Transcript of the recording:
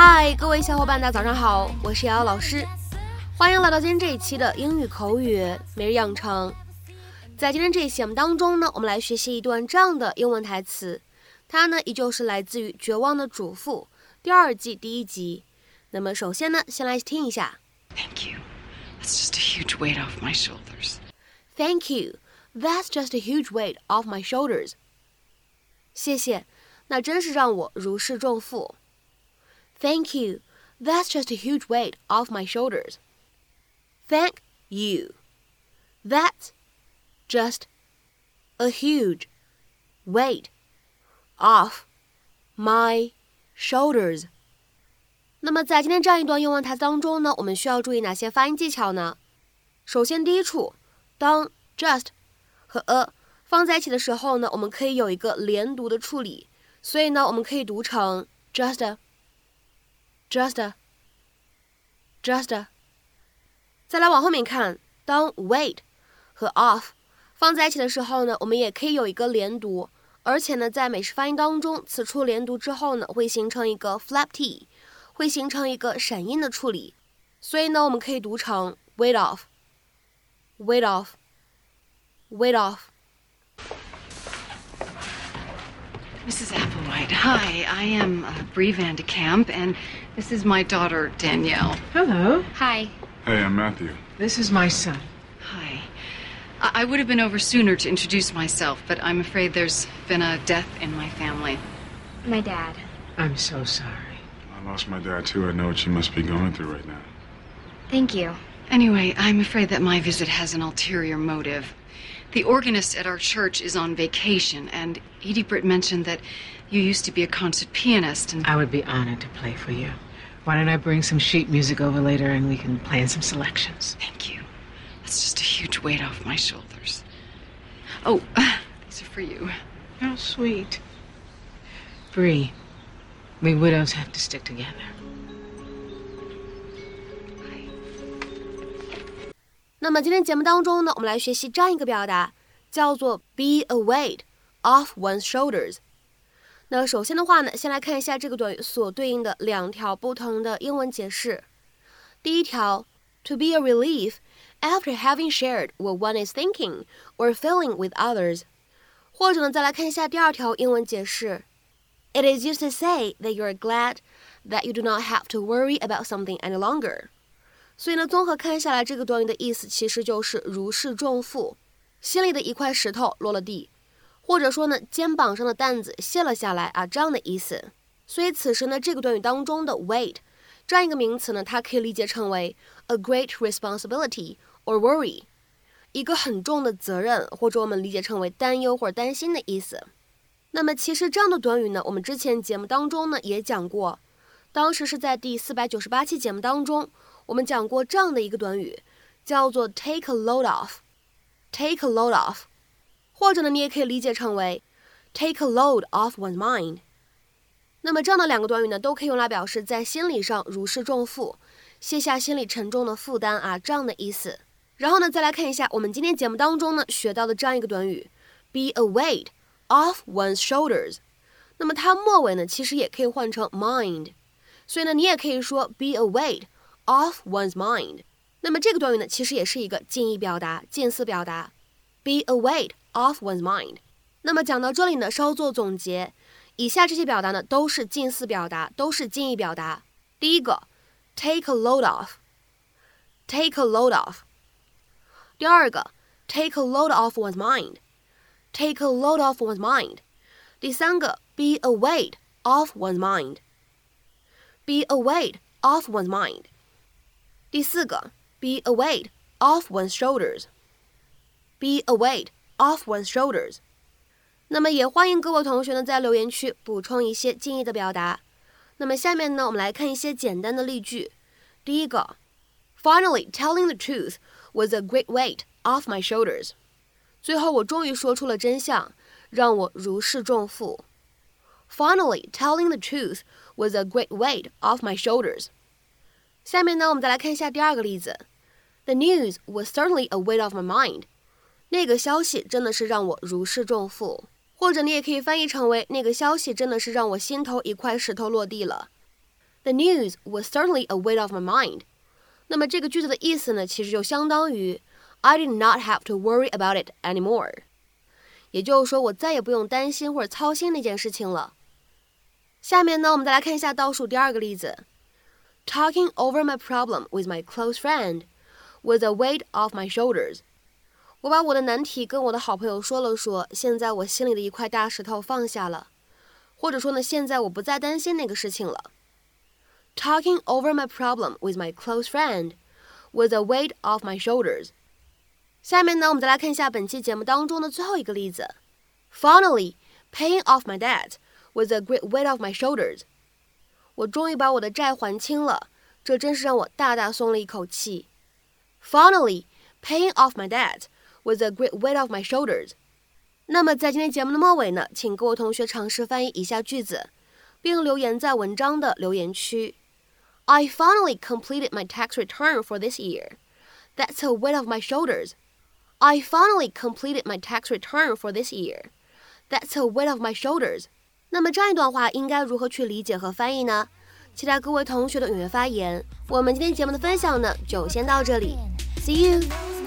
嗨，各位小伙伴，大家早上好，我是瑶瑶老师，欢迎来到今天这一期的英语口语每日养成。在今天这一期节目当中呢，我们来学习一段这样的英文台词，它呢依旧是来自于《绝望的主妇》第二季第一集。那么首先呢，先来听一下。Thank you. That's just a huge weight off my shoulders. Thank you. That's just a huge weight off my shoulders. 谢谢，那真是让我如释重负。Thank you. That's just a huge weight off my shoulders. Thank you. That's just a huge weight off my shoulders. 那么在今天这样一段英文台词当中呢，我们需要注意哪些发音技巧呢？首先，第一处，当 just 和 a 放在一起的时候呢，我们可以有一个连读的处理，所以呢，我们可以读成 just，just，。再来往后面看，当 wait 和 off 放在一起的时候呢，我们也可以有一个连读，而且呢，在美式发音当中，此处连读之后呢，会形成一个 flap t。会形成一个闪音的处理，所以呢，我们可以读成 wait off，wait off，wait off。Mrs. Applewhite, hi. I am uh, Bree Van de Kamp, and this is my daughter, Danielle. Hello. Hi. Hey, I'm Matthew. This is my son. Hi. I, I would have been over sooner to introduce myself, but I'm afraid there's been a death in my family. My dad. I'm so sorry. I lost my dad too. I know what you must be going through right now. Thank you. Anyway, I'm afraid that my visit has an ulterior motive. The organist at our church is on vacation, and Edie Britt mentioned that you used to be a concert pianist, and I would be honored to play for you. Why don't I bring some sheet music over later and we can plan some selections? thank you. That's just a huge weight off my shoulders. Oh, these are for you. How sweet. Bree, we widows have to stick together. 那么今天节目当中呢，我们来学习这样一个表达，叫做 be a weight off one's shoulders。那首先的话呢，先来看一下这个短语所对应的两条不同的英文解释。第一条，to be a relief after having shared what one is thinking or feeling with others。或者呢，再来看一下第二条英文解释，it is used to say that you are glad that you do not have to worry about something any longer。 所以呢，综合看下来，这个短语的意思其实就是如释重负，心里的一块石头落了地，或者说呢，肩膀上的担子卸了下来啊，这样的意思。所以此时呢，这个短语当中的 weight 这样一个名词呢，它可以理解成为 a great responsibility or worry，一个很重的责任，或者我们理解成为担忧或者担心的意思。那么其实这样的短语呢，我们之前节目当中呢也讲过，当时是在第四百九十八期节目当中。我们讲过这样的一个短语，叫做 take a load off。take a load off，或者呢，你也可以理解成为 take a load off one's mind。那么这样的两个短语呢，都可以用来表示在心理上如释重负，卸下心理沉重的负担啊，这样的意思。然后呢，再来看一下我们今天节目当中呢学到的这样一个短语，be a weight off one's shoulders。那么它末尾呢，其实也可以换成 mind，所以呢，你也可以说 be a weight。off one's mind。那么这个短语呢，其实也是一个近义表达、近似表达，be a weight off one's mind。那么讲到这里呢，稍作总结，以下这些表达呢都是近似表达，都是近义表达。第一个，take a load off，take a load off。第二个，take a load off one's mind，take a load off one's mind。第三个，be a weight off one's mind，be a weight off one's mind。 第四个，be a weight off one's shoulders。be a weight off one's shoulders。那么也欢迎各位同学呢在留言区补充一些近义的表达。那么下面呢，我们来看一些简单的例句。第一个，Finally telling the truth was a great weight off my shoulders。最后我终于说出了真相，让我如释重负。Finally telling the truth was a great weight off my shoulders。 下面呢，我们再来看一下第二个例子。The news was certainly a weight off my mind。那个消息真的是让我如释重负，或者你也可以翻译成为那个消息真的是让我心头一块石头落地了。The news was certainly a weight off my mind。那么这个句子的意思呢，其实就相当于 I did not have to worry about it anymore。也就是说，我再也不用担心或者操心那件事情了。下面呢，我们再来看一下倒数第二个例子 ：Talking over my problem with my close friend was a weight off my shoulders。我把我的难题跟我的好朋友说了说，现在我心里的一块大石头放下了，或者说呢，现在我不再担心那个事情了。Talking over my problem with my close friend was a weight off my shoulders。下面呢，我们再来看一下本期节目当中的最后一个例子：Finally, paying off my debt was a great weight off my shoulders。 我终于把我的债还清了，这真是让我大大松了一口气。Finally, paying off my debt was a great weight off my shoulders。那么在今天节目的末尾呢，请各位同学尝试翻译以下句子，并留言在文章的留言区。I finally completed my tax return for this year. That's a weight off my shoulders. I finally completed my tax return for this year. That's a weight off my shoulders. 那么这样一段话应该如何去理解和翻译呢？期待各位同学的踊跃发言。我们今天节目的分享呢，就先到这里。See you.